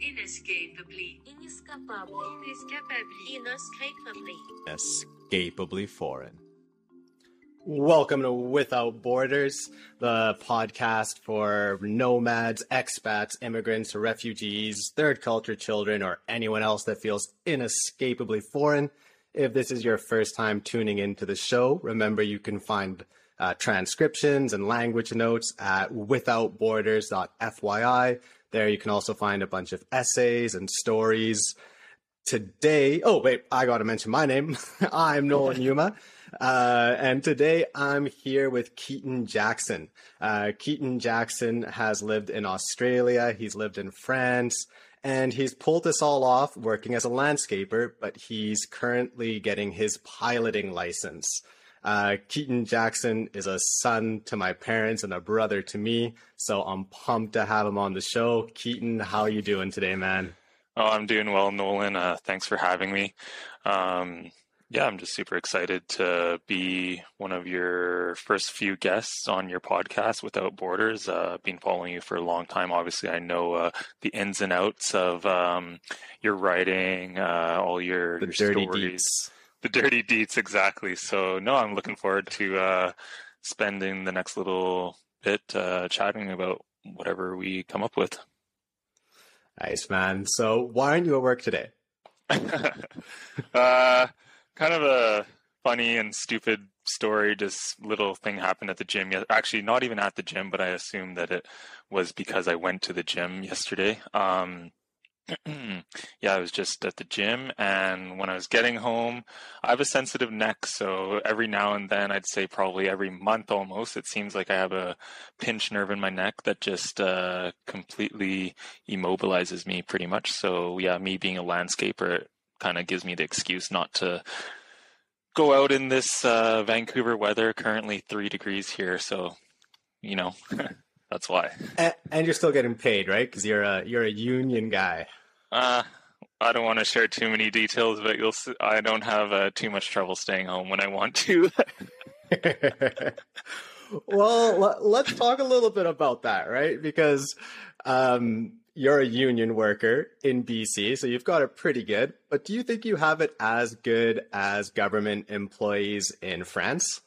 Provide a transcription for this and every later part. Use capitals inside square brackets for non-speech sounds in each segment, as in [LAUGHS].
Inescapably. Inescapable. Inescapably. Inescapably. Escapably foreign. Welcome to Without Borders, the podcast for nomads, expats, immigrants, refugees, third culture children, or anyone else that feels inescapably foreign. If this is your first time tuning into the show, remember you can find uh, transcriptions and language notes at withoutborders.fyi. There you can also find a bunch of essays and stories. Today, oh wait, I got to mention my name. [LAUGHS] I'm Nolan Yuma. Uh, and today I'm here with Keaton Jackson. Uh, Keaton Jackson has lived in Australia. He's lived in France and he's pulled this all off working as a landscaper, but he's currently getting his piloting license. Uh, Keaton Jackson is a son to my parents and a brother to me, so I'm pumped to have him on the show. Keaton, how are you doing today, man? Oh, I'm doing well, Nolan. Uh, thanks for having me. Um, yeah, I'm just super excited to be one of your first few guests on your podcast, Without Borders. Uh, been following you for a long time. Obviously, I know uh, the ins and outs of um, your writing, uh, all your, The your dirty stories, deets. [LAUGHS] the dirty deets, exactly. So, no, I'm looking forward to uh, spending the next little bit uh, chatting about whatever we come up with. Nice, man. So why aren't you at work today? [LAUGHS] uh, kind of a funny and stupid story. Just little thing happened at the gym. Actually, not even at the gym, but I assume that it was because I went to the gym yesterday. Um, [CLEARS THROAT] yeah, I was just at the gym, and when I was getting home, I have a sensitive neck, so every now and then, I'd say probably every month almost, it seems like I have a pinched nerve in my neck that just uh, completely immobilizes me pretty much. So yeah, me being a landscaper kind of gives me the excuse not to go out in this uh, Vancouver weather. Currently three degrees here, so you know [LAUGHS] that's why. And, and you're still getting paid, right? Because you're a you're a union guy. Uh, I don't want to share too many details, but you'll. See, I don't have uh, too much trouble staying home when I want to. [LAUGHS] [LAUGHS] well, let, let's talk a little bit about that, right? Because um, you're a union worker in BC, so you've got it pretty good. But do you think you have it as good as government employees in France?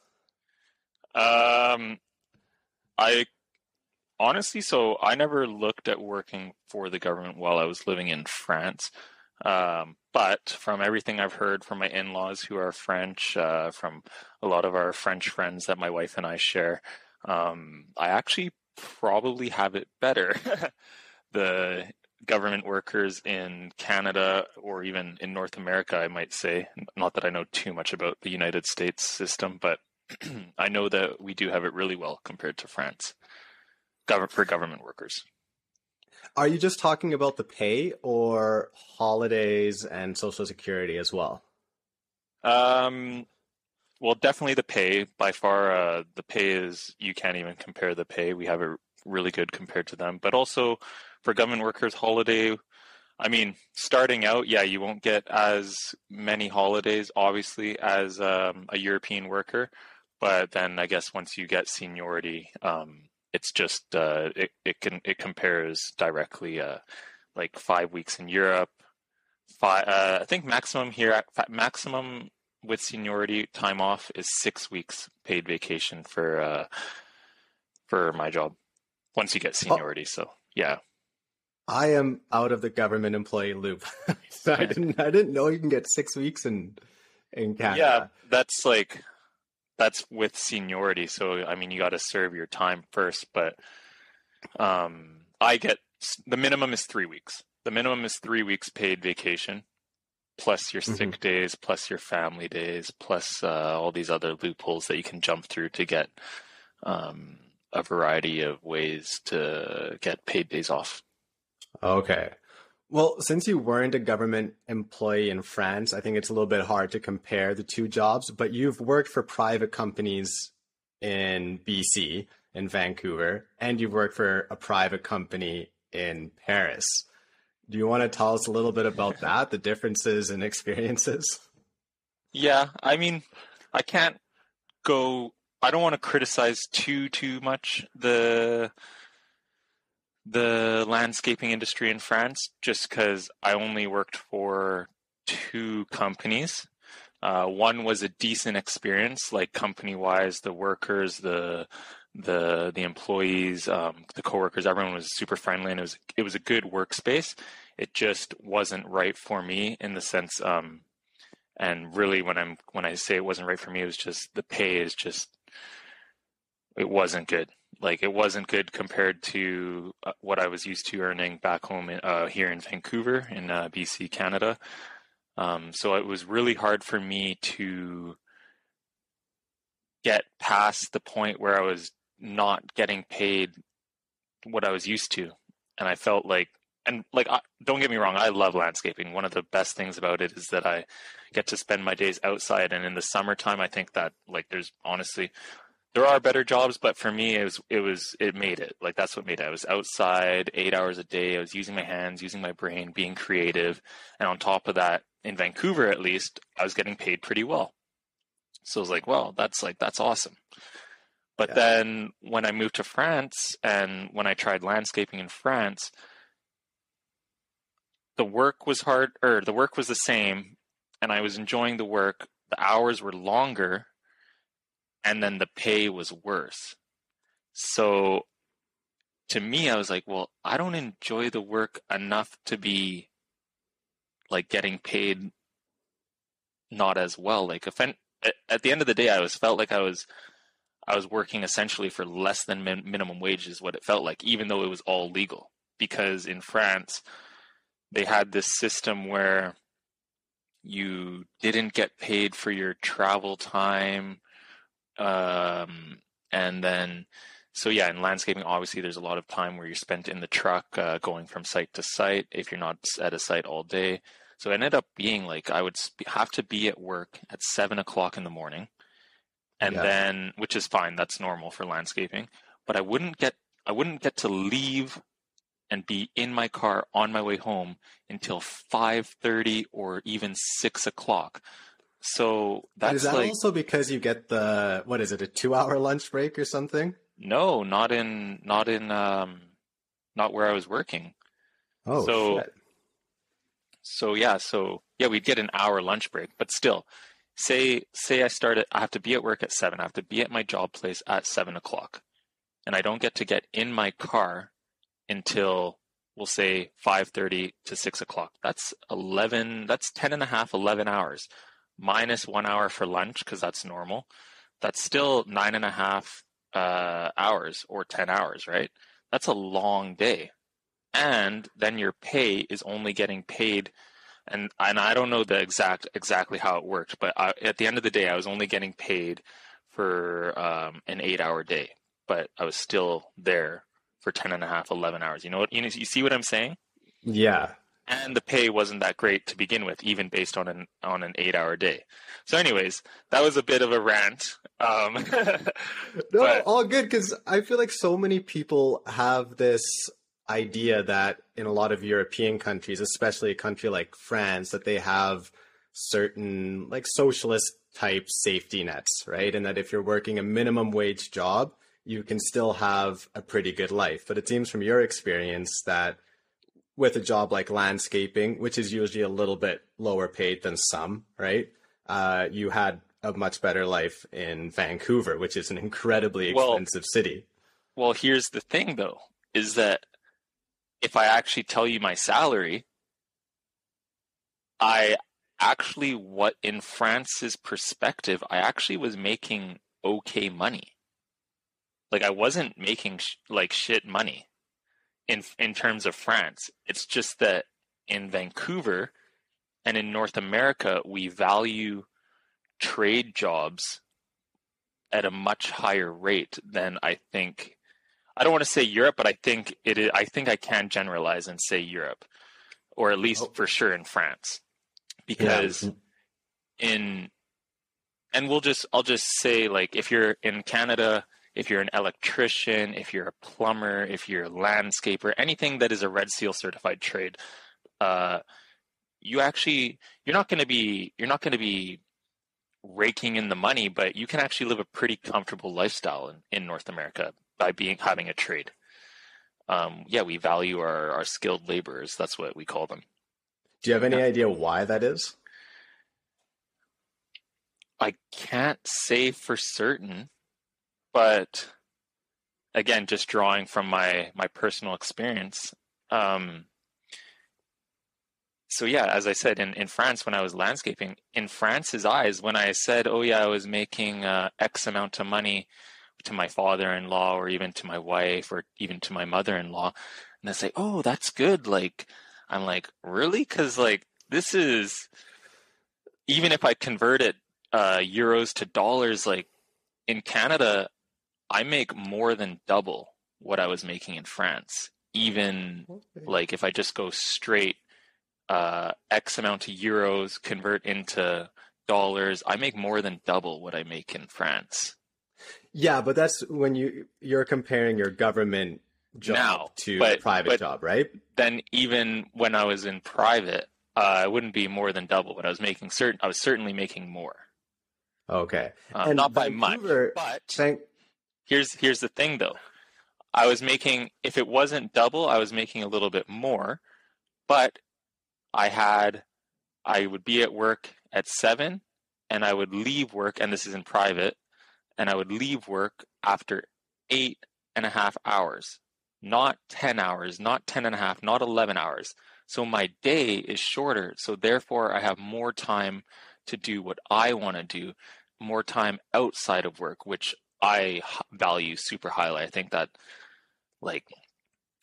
Um, I honestly, so I never looked at working for the government while I was living in France. Um, but from everything I've heard from my in-laws who are French, uh, from a lot of our French friends that my wife and I share, um, I actually probably have it better. [LAUGHS] the government workers in Canada or even in North America, I might say, not that I know too much about the United States system, but [CLEARS THROAT] I know that we do have it really well compared to France for government workers. Are you just talking about the pay or holidays and social security as well? Um, well, definitely the pay. By far, uh, the pay is you can't even compare the pay. We have it really good compared to them. But also for government workers, holiday. I mean, starting out, yeah, you won't get as many holidays, obviously, as um, a European worker. But then I guess once you get seniority, um, it's just uh, it it can it compares directly. Uh, like five weeks in Europe, five. Uh, I think maximum here, maximum with seniority time off is six weeks paid vacation for uh, for my job. Once you get seniority, so yeah. I am out of the government employee loop. [LAUGHS] so I didn't I didn't know you can get six weeks in in Canada. Yeah, that's like that's with seniority. So I mean, you got to serve your time first. But um, I get the minimum is three weeks. The minimum is three weeks paid vacation, plus your sick days, plus your family days, plus uh, all these other loopholes that you can jump through to get um, a variety of ways to get paid days off. Okay. Well, since you weren't a government employee in France, I think it's a little bit hard to compare the two jobs, but you've worked for private companies in BC, in Vancouver, and you've worked for a private company in Paris. Do you want to tell us a little bit about [LAUGHS] that, the differences and experiences? Yeah, I mean, I can't go. I don't want to criticize too too much the the landscaping industry in France just because I only worked for two companies. Uh, one was a decent experience, like company wise, the workers, the the the employees, um, the coworkers, everyone was super friendly, and it was it was a good workspace. It just wasn't right for me in the sense, um, and really when I'm when I say it wasn't right for me, it was just the pay is just it wasn't good. Like it wasn't good compared to uh, what I was used to earning back home in, uh, here in Vancouver in uh, BC, Canada. Um, so it was really hard for me to get past the point where I was not getting paid what I was used to, and I felt like and like don't get me wrong i love landscaping one of the best things about it is that i get to spend my days outside and in the summertime i think that like there's honestly there are better jobs, but for me, it was it was it made it like that's what made it. I was outside eight hours a day. I was using my hands, using my brain, being creative, and on top of that, in Vancouver at least, I was getting paid pretty well. So I was like, well, that's like that's awesome. But yeah. then when I moved to France and when I tried landscaping in France, the work was hard or the work was the same and I was enjoying the work. The hours were longer and then the pay was worse. So to me, I was like, well, I don't enjoy the work enough to be like getting paid not as well. Like at the end of the day, I was felt like I was I was working essentially for less than min- minimum wage is what it felt like, even though it was all legal. Because in France, they had this system where you didn't get paid for your travel time um, and then, so yeah, in landscaping, obviously, there's a lot of time where you're spent in the truck uh, going from site to site if you're not at a site all day. So it ended up being like I would have to be at work at seven o'clock in the morning, and yeah. then which is fine, that's normal for landscaping. But I wouldn't get I wouldn't get to leave and be in my car on my way home until five thirty or even six o'clock. So that's is that like, also because you get the what is it a two hour lunch break or something? No, not in not in um not where I was working. Oh, so shit. so yeah, so yeah, we'd get an hour lunch break, but still, say say I started, I have to be at work at seven. I have to be at my job place at seven o'clock, and I don't get to get in my car until we'll say 5.30 to 6 o'clock that's 11 that's 10 and a half 11 hours minus one hour for lunch because that's normal. That's still nine and a half uh, hours or 10 hours, right? That's a long day. And then your pay is only getting paid. And, and I don't know the exact exactly how it worked, but I, at the end of the day, I was only getting paid for um, an eight hour day, but I was still there for 10 and a half, 11 hours. You know what? You, know, you see what I'm saying? Yeah and the pay wasn't that great to begin with, even based on an on an eight hour day. So, anyways, that was a bit of a rant. Um, [LAUGHS] no, but... all good because I feel like so many people have this idea that in a lot of European countries, especially a country like France, that they have certain like socialist type safety nets, right? And that if you're working a minimum wage job, you can still have a pretty good life. But it seems from your experience that with a job like landscaping, which is usually a little bit lower paid than some, right? Uh, you had a much better life in Vancouver, which is an incredibly expensive well, city. Well, here's the thing though, is that if I actually tell you my salary, I actually, what in France's perspective, I actually was making okay money. Like I wasn't making sh- like shit money in in terms of France. It's just that in Vancouver and in North America, we value trade jobs at a much higher rate than I think. I don't want to say Europe, but I think it is, I think I can generalize and say Europe, or at least oh. for sure in France, because yeah. in and we'll just I'll just say like if you're in Canada if you're an electrician, if you're a plumber, if you're a landscaper, anything that is a Red Seal certified trade, uh, you actually you're not going to be you're not going to be raking in the money, but you can actually live a pretty comfortable lifestyle in, in North America by being having a trade. um, yeah, we value our, our skilled laborers. That's what we call them. Do you have any Yeah. idea why that is? I can't say for certain, but again, just drawing from my my personal experience. Um, so yeah, as I said, in, in France when I was landscaping, in France's eyes, when I said, "Oh yeah, I was making uh, X amount of money," to my father-in-law or even to my wife or even to my mother-in-law, and they say, "Oh, that's good." Like, I'm like, really? Because like this is even if I convert it uh, euros to dollars, like in Canada, I make more than double what I was making in France. Even like if I just go straight uh, X amount of euros, convert into dollars, I make more than double what I make in France. Yeah, but that's when you you're comparing your government job Now, to but- a private but- job, right? Then even when I was in private, uh, I wouldn't be more than double what I was making. Certain, I was certainly making more, Okay. uh, And not by Vancouver- much. But Thank here's here's the thing though. I was making if it wasn't double i was making a little bit more but i had i would be at work at seven and i would leave work and this is in private and i would leave work after eight and a half hours not 10 hours not 10 and a half not 11 hours. So my day is shorter so therefore i have more time to do what i want to do more time outside of work which I value super highly. I think that, like,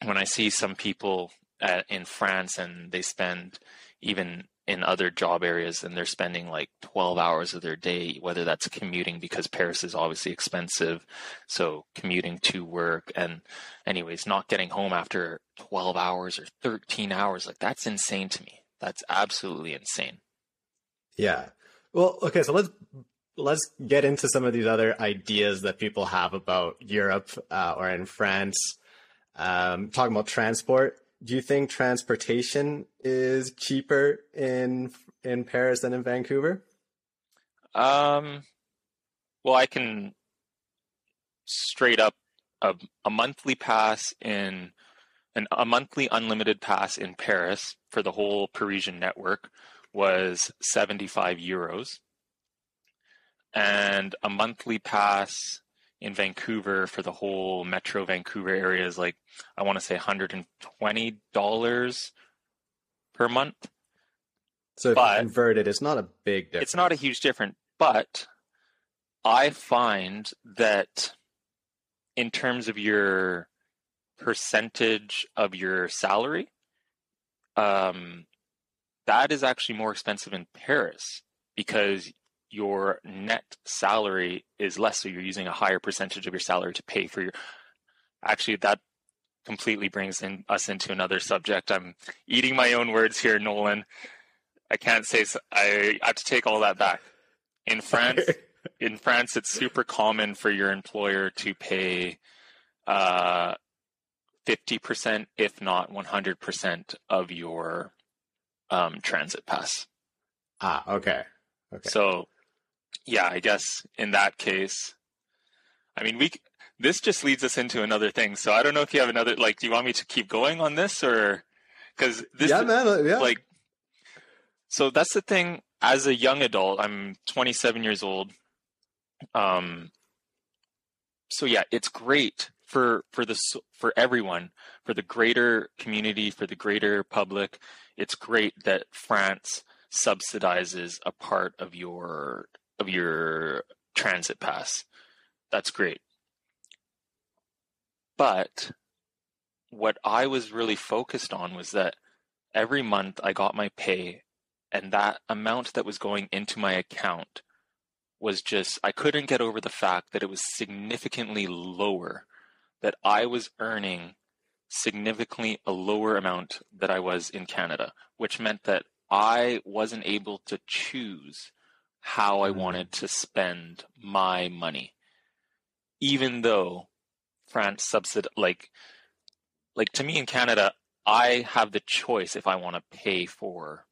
when I see some people at, in France and they spend even in other job areas and they're spending like 12 hours of their day, whether that's commuting because Paris is obviously expensive. So commuting to work and anyways, not getting home after 12 hours or 13 hours, like that's insane to me. That's absolutely insane. Yeah. Well, okay, so let's let's get into some of these other ideas that people have about Europe uh, or in France. Um, talking about transport, do you think transportation is cheaper in in Paris than in Vancouver? Um, well, I can straight up a, a monthly pass in an, a monthly unlimited pass in Paris for the whole Parisian network was 75 euros. And a monthly pass in Vancouver for the whole Metro Vancouver area is like, I want to say $120 per month. So if But- you convert it, it's not a big difference. It's not a huge difference, but I find that in terms of your percentage of your salary, um, that is actually more expensive in Paris because your net salary is less, so you're using a higher percentage of your salary to pay for your. Actually, that completely brings in us into another subject. I'm eating my own words here, Nolan. I can't say I have to take all that back. In France, [LAUGHS] in France, it's super common for your employer to pay uh, 50%, if not 100% of your um, transit pass. ah, okay. Okay. So, yeah, I guess in that case, I mean, we this just leads us into another thing. So I don't know if you have another like. Do you want me to keep going on this or because this yeah, man. uh, Yeah. like so that's the thing as a young adult i'm 27 years old um so yeah it's great for for the for everyone for the greater community for the greater public it's great that france subsidizes a part of your of your transit pass. That's great. But what i was really focused on was that every month I got my pay and that amount that was going into my account was just I couldn't get over the fact that it was significantly lower that I was earning significantly a lower amount that I was in Canada which meant that I wasn't able to choose how I wanted to spend my money even though France subsid like like to me in Canada I have the choice if I want to pay for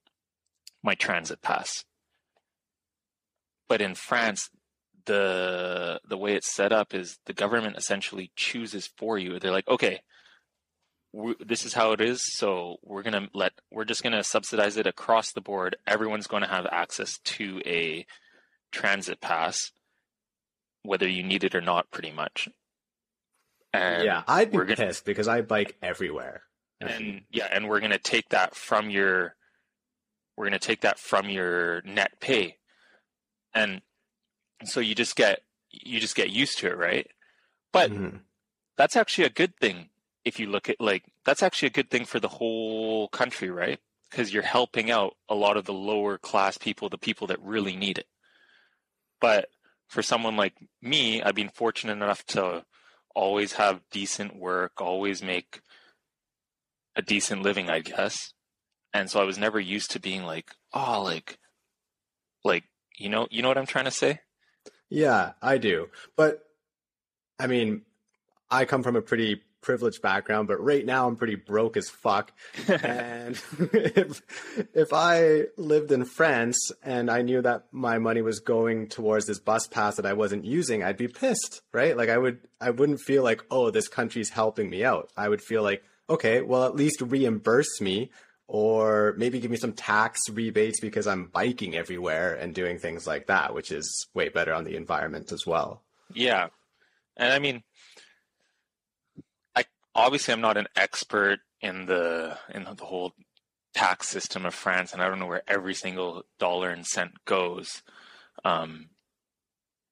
my transit pass. But in France, the the way it's set up is the government essentially chooses for you. They're like, okay, we, this is how it is. So we're gonna let we're just gonna subsidize it across the board. Everyone's going to have access to a transit pass, whether you need it or not, pretty much. And yeah, I'd be gonna- pissed because I bike everywhere. and yeah, and we're gonna take that from your we're gonna take that from your net pay. And so you just get you just get used to it, right? But Mhm. that's actually a good thing if you look at like that's actually a good thing for the whole country, right? Because you're helping out a lot of the lower class people, the people that really need it. But for someone like me, I've been fortunate enough to always have decent work, always make a decent living, I guess. And so I was never used to being like, oh, like, like, you know, you know what I'm trying to say? Yeah, I do. But I mean, I come from a pretty privileged background, but right now I'm pretty broke as fuck. and [LAUGHS] if if I lived in France and I knew that my money was going towards this bus pass that I wasn't using, I'd be pissed, right? Like I would I wouldn't feel like, "Oh, this country's helping me out." I would feel like, "Okay, well at least reimburse me or maybe give me some tax rebates because I'm biking everywhere and doing things like that, which is way better on the environment as well." Yeah. And I mean obviously I'm not an expert in the in the whole tax system of France and I don't know where every single dollar and cent goes. Um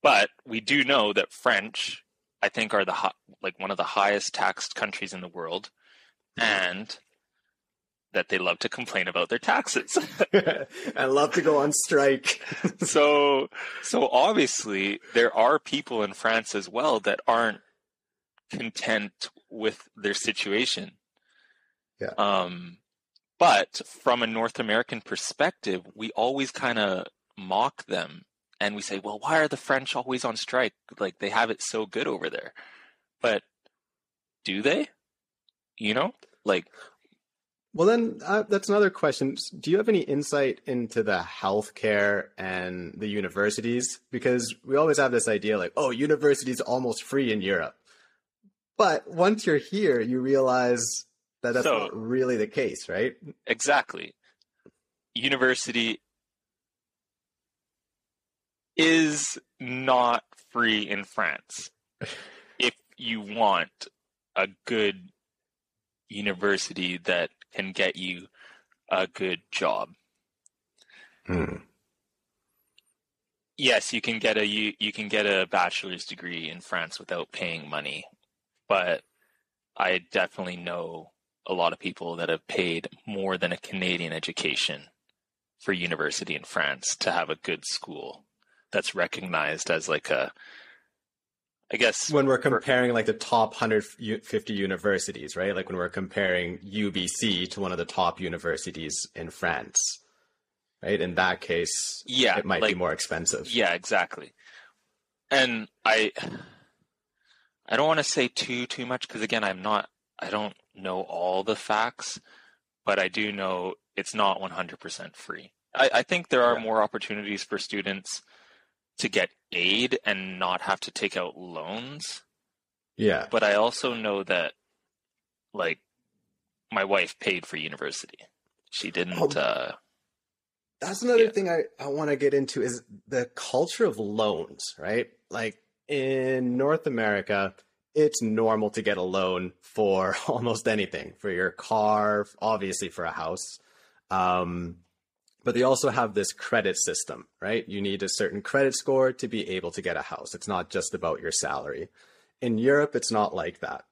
but we do know that French I think are the like one of the highest taxed countries in the world and that they love to complain about their taxes. [LAUGHS] [LAUGHS] I love to go on strike. [LAUGHS] so so obviously there are people in France as well that aren't content with their situation. Yeah. Um but from a North American perspective, we always kind of mock them and we say, "Well, why are the French always on strike? Like they have it so good over there." But do they? You know? Like Well, then uh, that's another question. Do you have any insight into the healthcare and the universities? Because we always have this idea like, oh, universities almost free in Europe. But once you're here, you realize that that's So- not really the case, right? Exactly. University is not free in France. [LAUGHS] if you want a good university that can get you a good job. Hmm. Yes, you can get a you, you can get a bachelor's degree in France without paying money. But I definitely know a lot of people that have paid more than a Canadian education for university in France to have a good school that's recognized as like a I guess When we're comparing like the top 150 universities, right? Like when we're comparing UBC to one of the top universities in France, right? In that case, yeah, it might like, be more expensive. Yeah, exactly. And I I don't want to say too too much because again, I'm not I don't know all the facts, but I do know it's not 100% free. I, I think there are Yeah. more opportunities for students to get aid and not have to take out loans. Yeah. But I also know that, like, my wife paid for university. She didn't. Oh. Uh, That's another Yeah. thing I, I want to get into is the culture of loans, right? Like in North America, it's normal to get a loan for [LAUGHS] almost anything for your car, obviously for a house. Um, but they also have this credit system, right? You need a certain credit score to be able to get a house. It's not just about your salary. In Europe, it's not like that.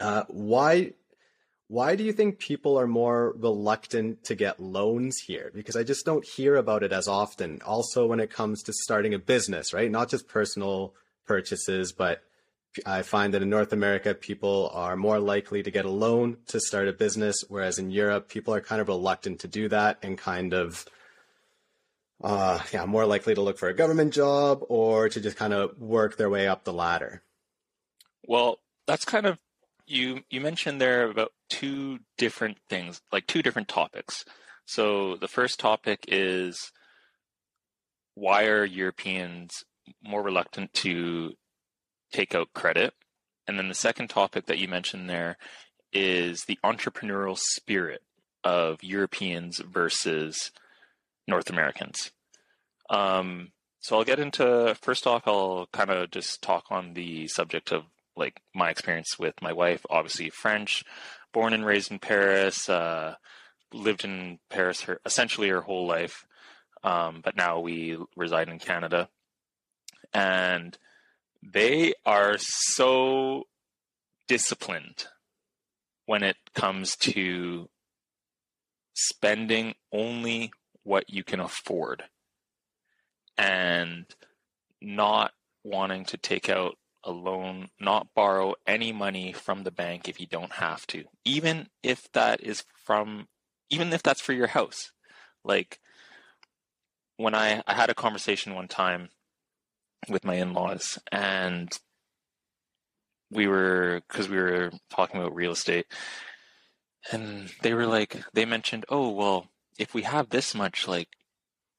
Uh, why why do you think people are more reluctant to get loans here? Because I just don't hear about it as often. Also, when it comes to starting a business, right? Not just personal purchases, but I find that in North America, people are more likely to get a loan to start a business, whereas in Europe, people are kind of reluctant to do that and kind of, uh, yeah, more likely to look for a government job or to just kind of work their way up the ladder. well, that's kind of you. You mentioned there about two different things, like two different topics. So the first topic is why are Europeans more reluctant to take out credit? And then the second topic that you mentioned there is the entrepreneurial spirit of Europeans versus North Americans. Um, so I'll get into first off, I'll kind of just talk on the subject of like my experience with my wife. Obviously, French, born and raised in Paris, uh, lived in Paris her essentially her whole life, um, but now we reside in Canada, and they are so disciplined when it comes to spending only what you can afford and not wanting to take out a loan, not borrow any money from the bank if you don't have to, even if that is from, even if that's for your house. Like when I, I had a conversation one time with my in-laws and we were, cause we were talking about real estate and they were like, they mentioned, oh, well, if we have this much, like,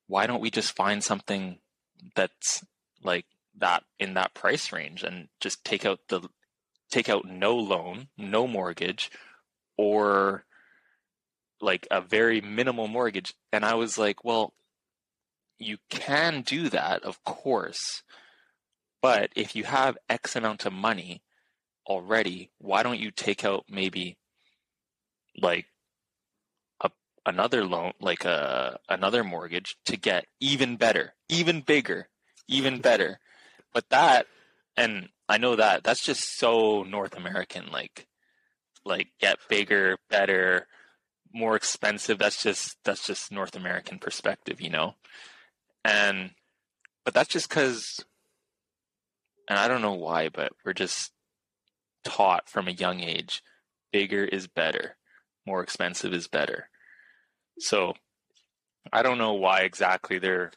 why don't we just find something that's like that in that price range and just take out the take out no loan, no mortgage, or like a very minimal mortgage. And I was like, well, you can do that, of course. But if you have X amount of money already, why don't you take out maybe like a another loan, like a another mortgage to get even better, even bigger, even better. But that, and I know that that's just so North American, like like get bigger, better, more expensive. That's just that's just North American perspective, you know. And but that's just because, and I don't know why, but we're just taught from a young age, bigger is better more expensive is better. So I don't know why exactly they're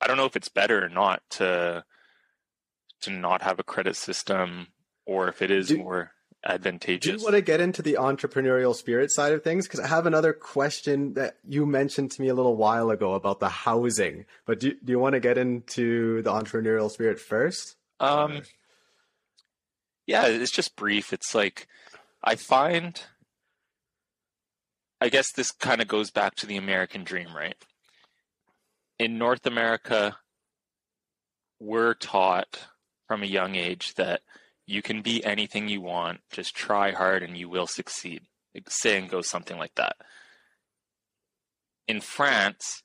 I don't know if it's better or not to to not have a credit system or if it is do, more advantageous. Do you want to get into the entrepreneurial spirit side of things? Because I have another question that you mentioned to me a little while ago about the housing. But do, do you want to get into the entrepreneurial spirit first? Um, yeah, it's just brief. It's like I find I guess this kind of goes back to the American dream, right? In North America, we're taught from a young age that you can be anything you want, just try hard and you will succeed. Saying goes something like that. In France,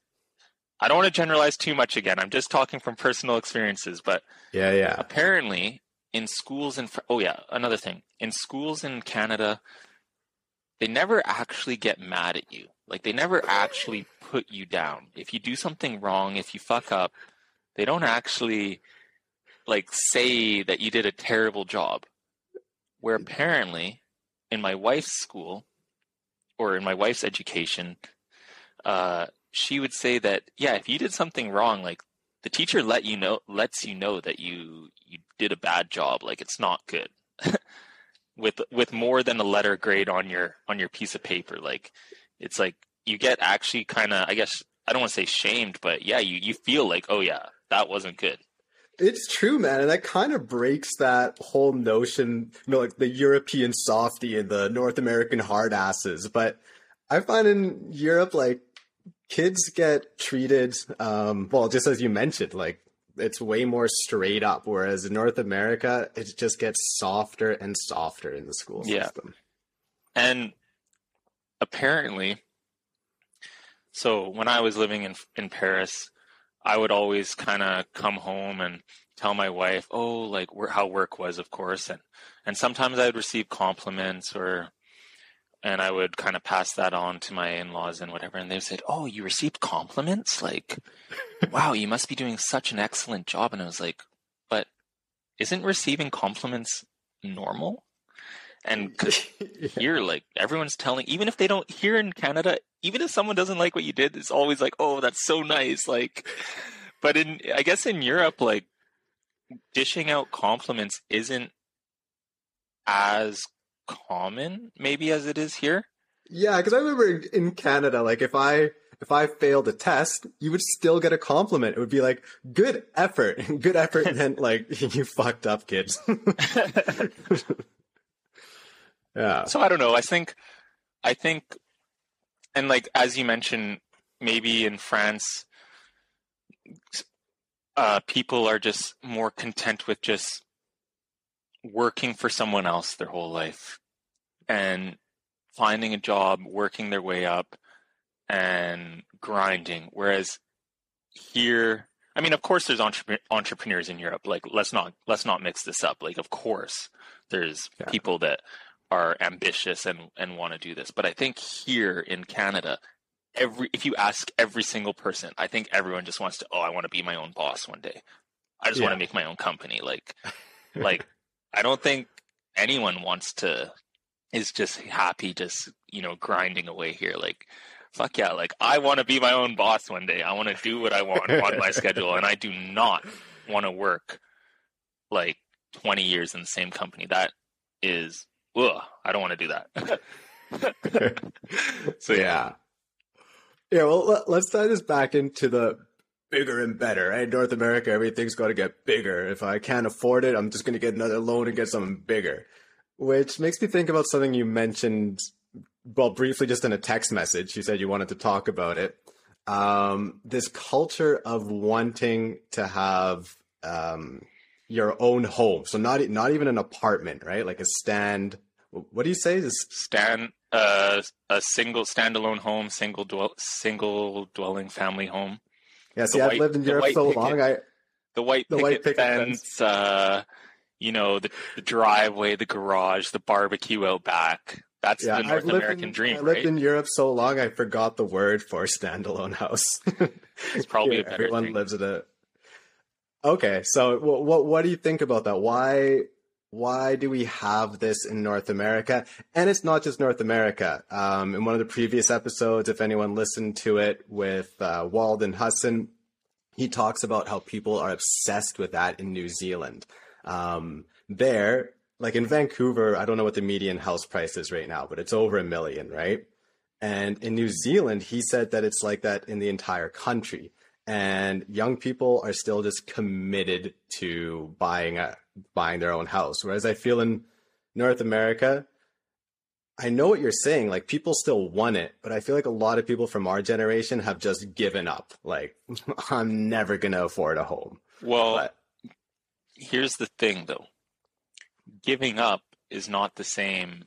I don't want to generalize too much again. I'm just talking from personal experiences, but yeah, yeah. Apparently, in schools in oh yeah, another thing in schools in Canada, they never actually get mad at you. Like they never actually put you down. If you do something wrong, if you fuck up, they don't actually like say that you did a terrible job. Where apparently in my wife's school or in my wife's education, uh, she would say that yeah, if you did something wrong, like the teacher let you know lets you know that you you did a bad job, like it's not good. [LAUGHS] with with more than a letter grade on your on your piece of paper like it's like you get actually kind of i guess i don't want to say shamed but yeah you you feel like oh yeah that wasn't good it's true man and that kind of breaks that whole notion you know like the european softy and the north american hard asses but i find in europe like kids get treated um well just as you mentioned like it's way more straight up. Whereas in North America, it just gets softer and softer in the school system. Yeah. And apparently, so when I was living in in Paris, I would always kind of come home and tell my wife, "Oh, like how work was, of course," and and sometimes I would receive compliments or and I would kind of pass that on to my in-laws and whatever, and they said, "Oh, you received compliments? Like, [LAUGHS] wow, you must be doing such an excellent job." And I was like, "But isn't receiving compliments normal?" And [LAUGHS] yeah. here, like everyone's telling, even if they don't here in Canada, even if someone doesn't like what you did, it's always like, "Oh, that's so nice." Like, but in I guess in Europe, like dishing out compliments isn't as common maybe as it is here. Yeah, because I remember in Canada, like if I if I failed a test, you would still get a compliment. It would be like, good effort. [LAUGHS] good effort [LAUGHS] meant like, you fucked up, kids. Yeah. So I don't know. I think, I think, and like as you mentioned, maybe in France, uh, people are just more content with just working for someone else their whole life and finding a job, working their way up, and grinding. Whereas here, I mean, of course, there's entre- entrepreneurs in Europe. Like, let's not let's not mix this up. Like, of course, there's Yeah. people that are ambitious and and want to do this. But I think here in Canada, every if you ask every single person, I think everyone just wants to. Oh, I want to be my own boss one day. I just want to make my own company. Like, [LAUGHS] like I don't think anyone wants to is just happy just you know grinding away here like fuck yeah like i want to be my own boss one day i want to do what i want on my schedule and i do not want to work like 20 years in the same company that is ugh, i don't want to do that [LAUGHS] [LAUGHS] so yeah yeah. Well, let- let's tie this back into the bigger and better, right? North America, everything's got to get bigger. If I can't afford it, I'm just going to get another loan and get something bigger. Which makes me think about something you mentioned, well, briefly just in a text message. You said you wanted to talk about it. Um, this culture of wanting to have um, your own home. So not not even an apartment, right? Like a stand. What do you say? This stand uh, a single standalone home single dwell single dwelling family home Yeah, see, The I've white- lived in Europe so picket. long. I the white The picket, white picket fence, uh, you know, the, the driveway, the garage, the barbecue out back. That's yeah, the North American in, dream, I lived right? in Europe so long, I forgot the word for standalone house. It's probably [LAUGHS] better everyone thing. lives in a. Okay, so what what what do you think about that? Why why do we have this in North America? And it's not just North America. Um, in one of the previous episodes, if anyone listened to it with uh, Walden Hudson, he talks about how people are obsessed with that in New Zealand. Um, there, like in Vancouver, I don't know what the median house price is right now, but it's over a million, right? And in New Zealand, he said that it's like that in the entire country. And young people are still just committed to buying a buying their own house. Whereas I feel in North America, I know what you're saying. Like people still want it, but I feel like a lot of people from our generation have just given up. Like [LAUGHS] I'm never gonna afford a home. Well, But here's the thing though. Giving up is not the same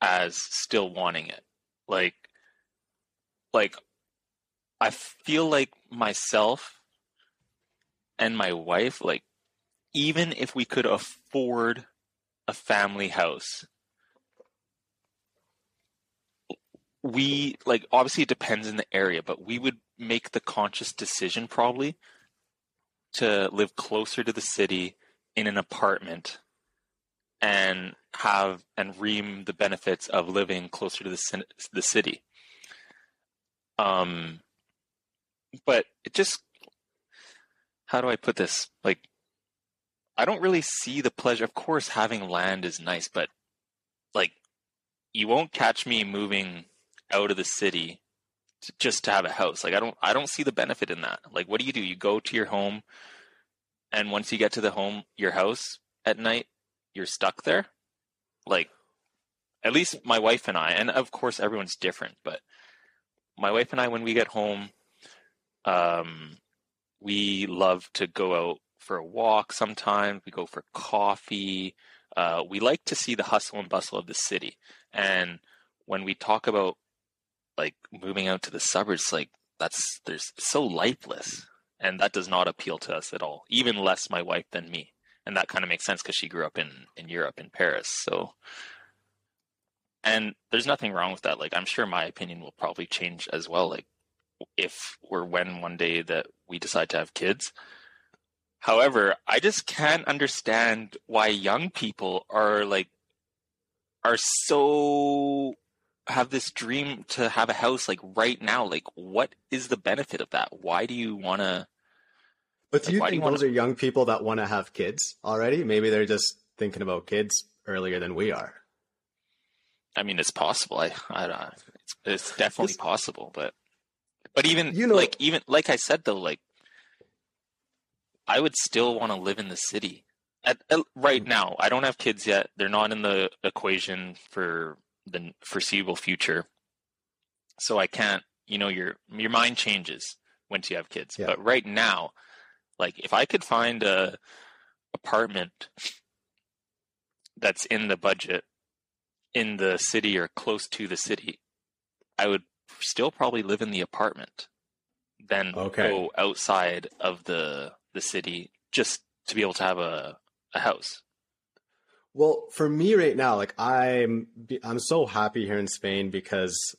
as still wanting it. Like like I feel like myself and my wife like even if we could afford a family house we like obviously it depends in the area but we would make the conscious decision probably to live closer to the city in an apartment and have and ream the benefits of living closer to the the city. Um, but it just how do I put this? Like, I don't really see the pleasure. Of course, having land is nice, but like, you won't catch me moving out of the city to, just to have a house. Like, I don't, I don't see the benefit in that. Like, what do you do? You go to your home, and once you get to the home, your house at night, you're stuck there. Like, at least my wife and I, and of course everyone's different, but my wife and I, when we get home, um, we love to go out for a walk sometimes. We go for coffee. Uh, we like to see the hustle and bustle of the city. And when we talk about like moving out to the suburbs, like that's there's so lifeless, and that does not appeal to us at all. Even less my wife than me, and that kind of makes sense because she grew up in in Europe in Paris. So, and there's nothing wrong with that. Like I'm sure my opinion will probably change as well. Like if or when one day that we decide to have kids. However, I just can't understand why young people are like are so have this dream to have a house like right now. Like what is the benefit of that? Why do you want to But do Like, you why do think you wanna- those are young people that want to have kids already? Maybe they're just thinking about kids earlier than we are. I mean, it's possible. I, I don't. It's, it's definitely This- possible, but but even You know- like even like I said though, like I would still want to live in the city at, at, right mm. now, I don't have kids yet. They're not in the equation for the foreseeable future. So I can't, you know, your your mind changes once you have kids. Yeah. But right now, like if I could find a apartment that's in the budget in the city or close to the city, I would still probably live in the apartment than Okay. go outside of the the city just to be able to have a, a house. Well, for me right now, like I'm, I'm so happy here in Spain because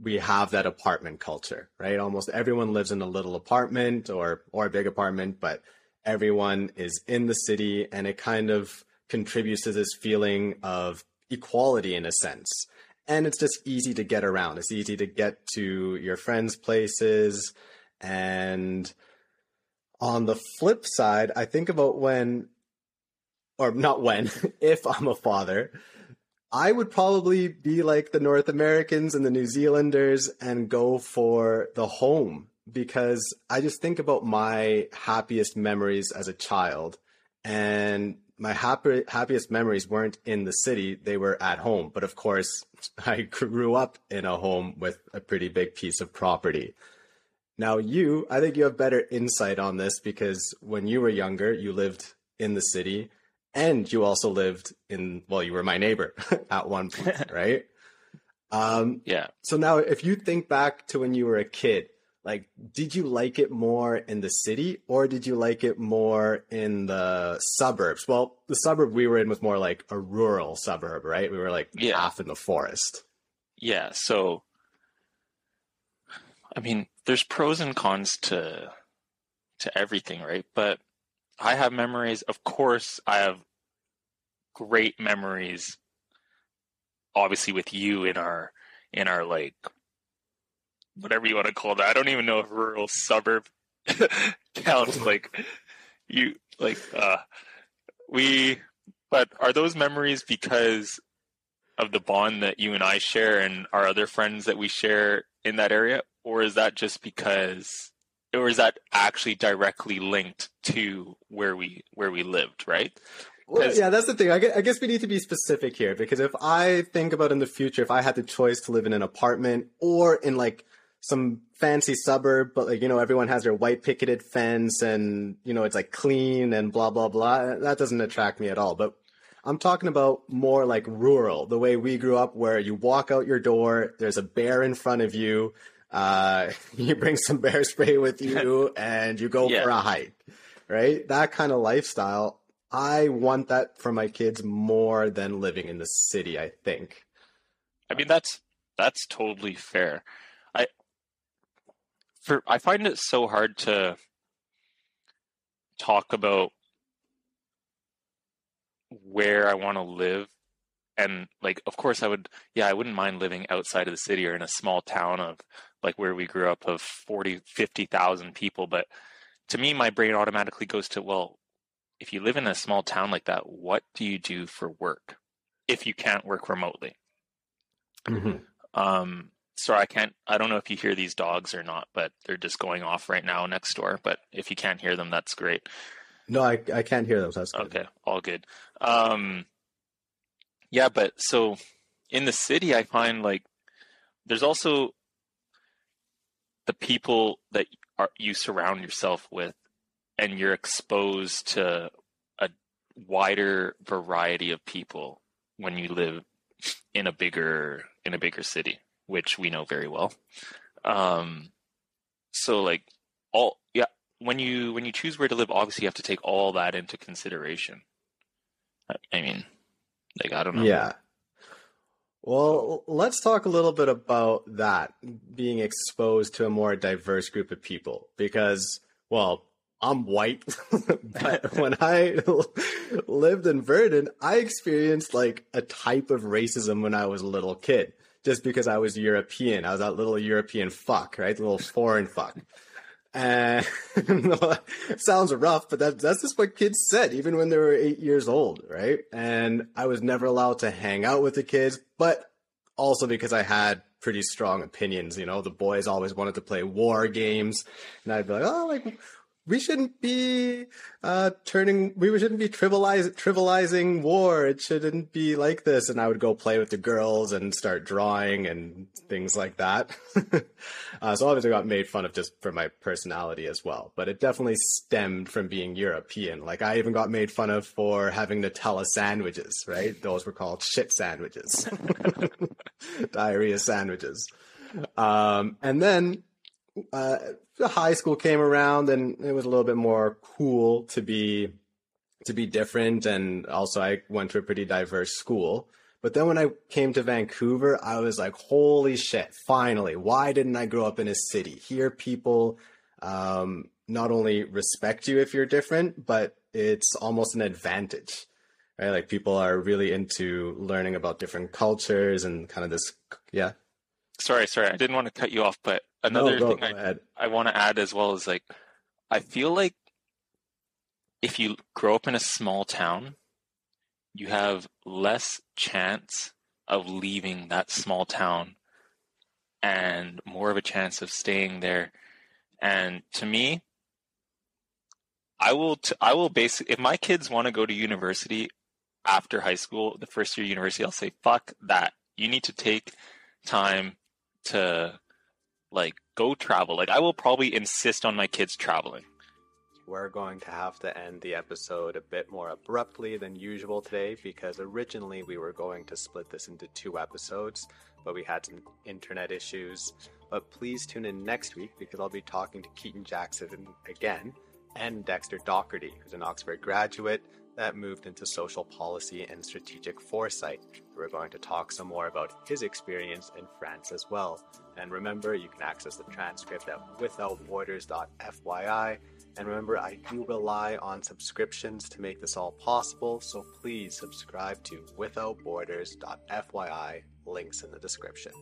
we have that apartment culture, right? Almost everyone lives in a little apartment or or a big apartment, but everyone is in the city, and it kind of contributes to this feeling of equality in a sense. And it's just easy to get around. It's easy to get to your friends' places, and on the flip side, I think about when or not when, [LAUGHS] if I'm a father, I would probably be like the North Americans and the New Zealanders and go for the home because I just think about my happiest memories as a child and my happy, happiest memories weren't in the city, they were at home. But of course, [LAUGHS] I grew up in a home with a pretty big piece of property. Now, you, I think you have better insight on this because when you were younger, you lived in the city and you also lived in well you were my neighbor [LAUGHS] at one point [LAUGHS] right um Yeah. so now if you think back to when you were a kid like did you like it more in the city or did you like it more in the suburbs well the suburb we were in was more like a rural suburb right we were like Yeah. half in the forest Yeah, so I mean, there's pros and cons to to everything, right? But I have memories, of course, I have great memories obviously with you in our in our like whatever you want to call that. I don't even know if rural suburb [LAUGHS] counts like you like uh we but are those memories because of the bond that you and I share and our other friends that we share in that area? Or is that just because or is that actually directly linked to where we where we lived, right? Well, yeah, that's the thing. I gue- I guess we need to be specific here because if I think about in the future, if I had the choice to live in an apartment or in like some fancy suburb, but like, you know, everyone has their white picketed fence and, you know, it's like clean and blah, blah, blah, that doesn't attract me at all. But I'm talking about more like rural, the way we grew up, where you walk out your door, there's a bear in front of you, uh, [LAUGHS] you bring some bear spray with you, and you go Yeah. for a hike, right? That kind of lifestyle. I want that for my kids more than living in the city, I think. I mean that's that's totally fair. I for I find it so hard to talk about where I want to live and like of course I would yeah, I wouldn't mind living outside of the city or in a small town of like where we grew up of 40 50,000 people, but to me my brain automatically goes to well, if you live in a small town like that, what do you do for work if you can't work remotely? Um, sorry, I can't. I don't know if you hear these dogs or not, but they're just going off right now next door. But if you can't hear them, that's great. No, I, I can't hear those. That's good. Okay, all good. Um, yeah, but so in the city, I find like there's also the people that are you surround yourself with, and you're exposed to a wider variety of people when you live in a bigger in a bigger city, which we know very well. Um, so like all yeah, when you when you choose where to live, obviously you have to take all that into consideration. I- I mean, like I don't know. Yeah. Well, let's talk a little bit about that being exposed to a more diverse group of people because, well, I'm white, [LAUGHS] but [LAUGHS] when I lived in Verdun, I experienced like a type of racism when I was a little kid, just because I was European. I was that little European fuck, right? Little foreign fuck. [LAUGHS] Sounds rough, but that, that's just what kids said, even when they were eight years old, right? And I was never allowed to hang out with the kids, but also because I had pretty strong opinions. You know, the boys always wanted to play war games, and I'd be like, oh, like, we shouldn't be uh, turning, we shouldn't be trivializing war. It shouldn't be like this. And I would go play with the girls and start drawing and things like that. [LAUGHS] uh, so obviously I got made fun of just for my personality as well, but it definitely stemmed from being European. Like I even got made fun of for having Nutella sandwiches, right? Those were called shit sandwiches, [LAUGHS] diarrhea sandwiches. Um, and then uh, the high school came around and it was a little bit more cool to be to be different and also I went to a pretty diverse school. But then when I came to Vancouver, I was like, holy shit, finally, why didn't I grow up in a city? Here people um, not only respect you if you're different, but it's almost an advantage. Right? Like people are really into learning about different cultures and kind of this yeah. Sorry, sorry, I didn't want to cut you off, but another no, go, thing go I, ahead. I want to add as well is like I feel like if you grow up in a small town, you have less chance of leaving that small town and more of a chance of staying there. And to me, I will t- I will basically if my kids want to go to university after high school, the first year university, I'll say fuck that. You need to take time to like go travel. Like I will probably insist on my kids traveling. We're going to have to end the episode a bit more abruptly than usual today because originally we were going to split this into two episodes, but we had some internet issues. But please tune in next week because I'll be talking to Keaton Jackson again and Dexter Doherty, who's an Oxford graduate that moved into social policy and strategic foresight. We're going to talk some more about his experience in France as well. And remember, you can access the transcript at withoutborders.fyi. And remember, I do rely on subscriptions to make this all possible, so please subscribe to withoutborders.fyi, links in the description.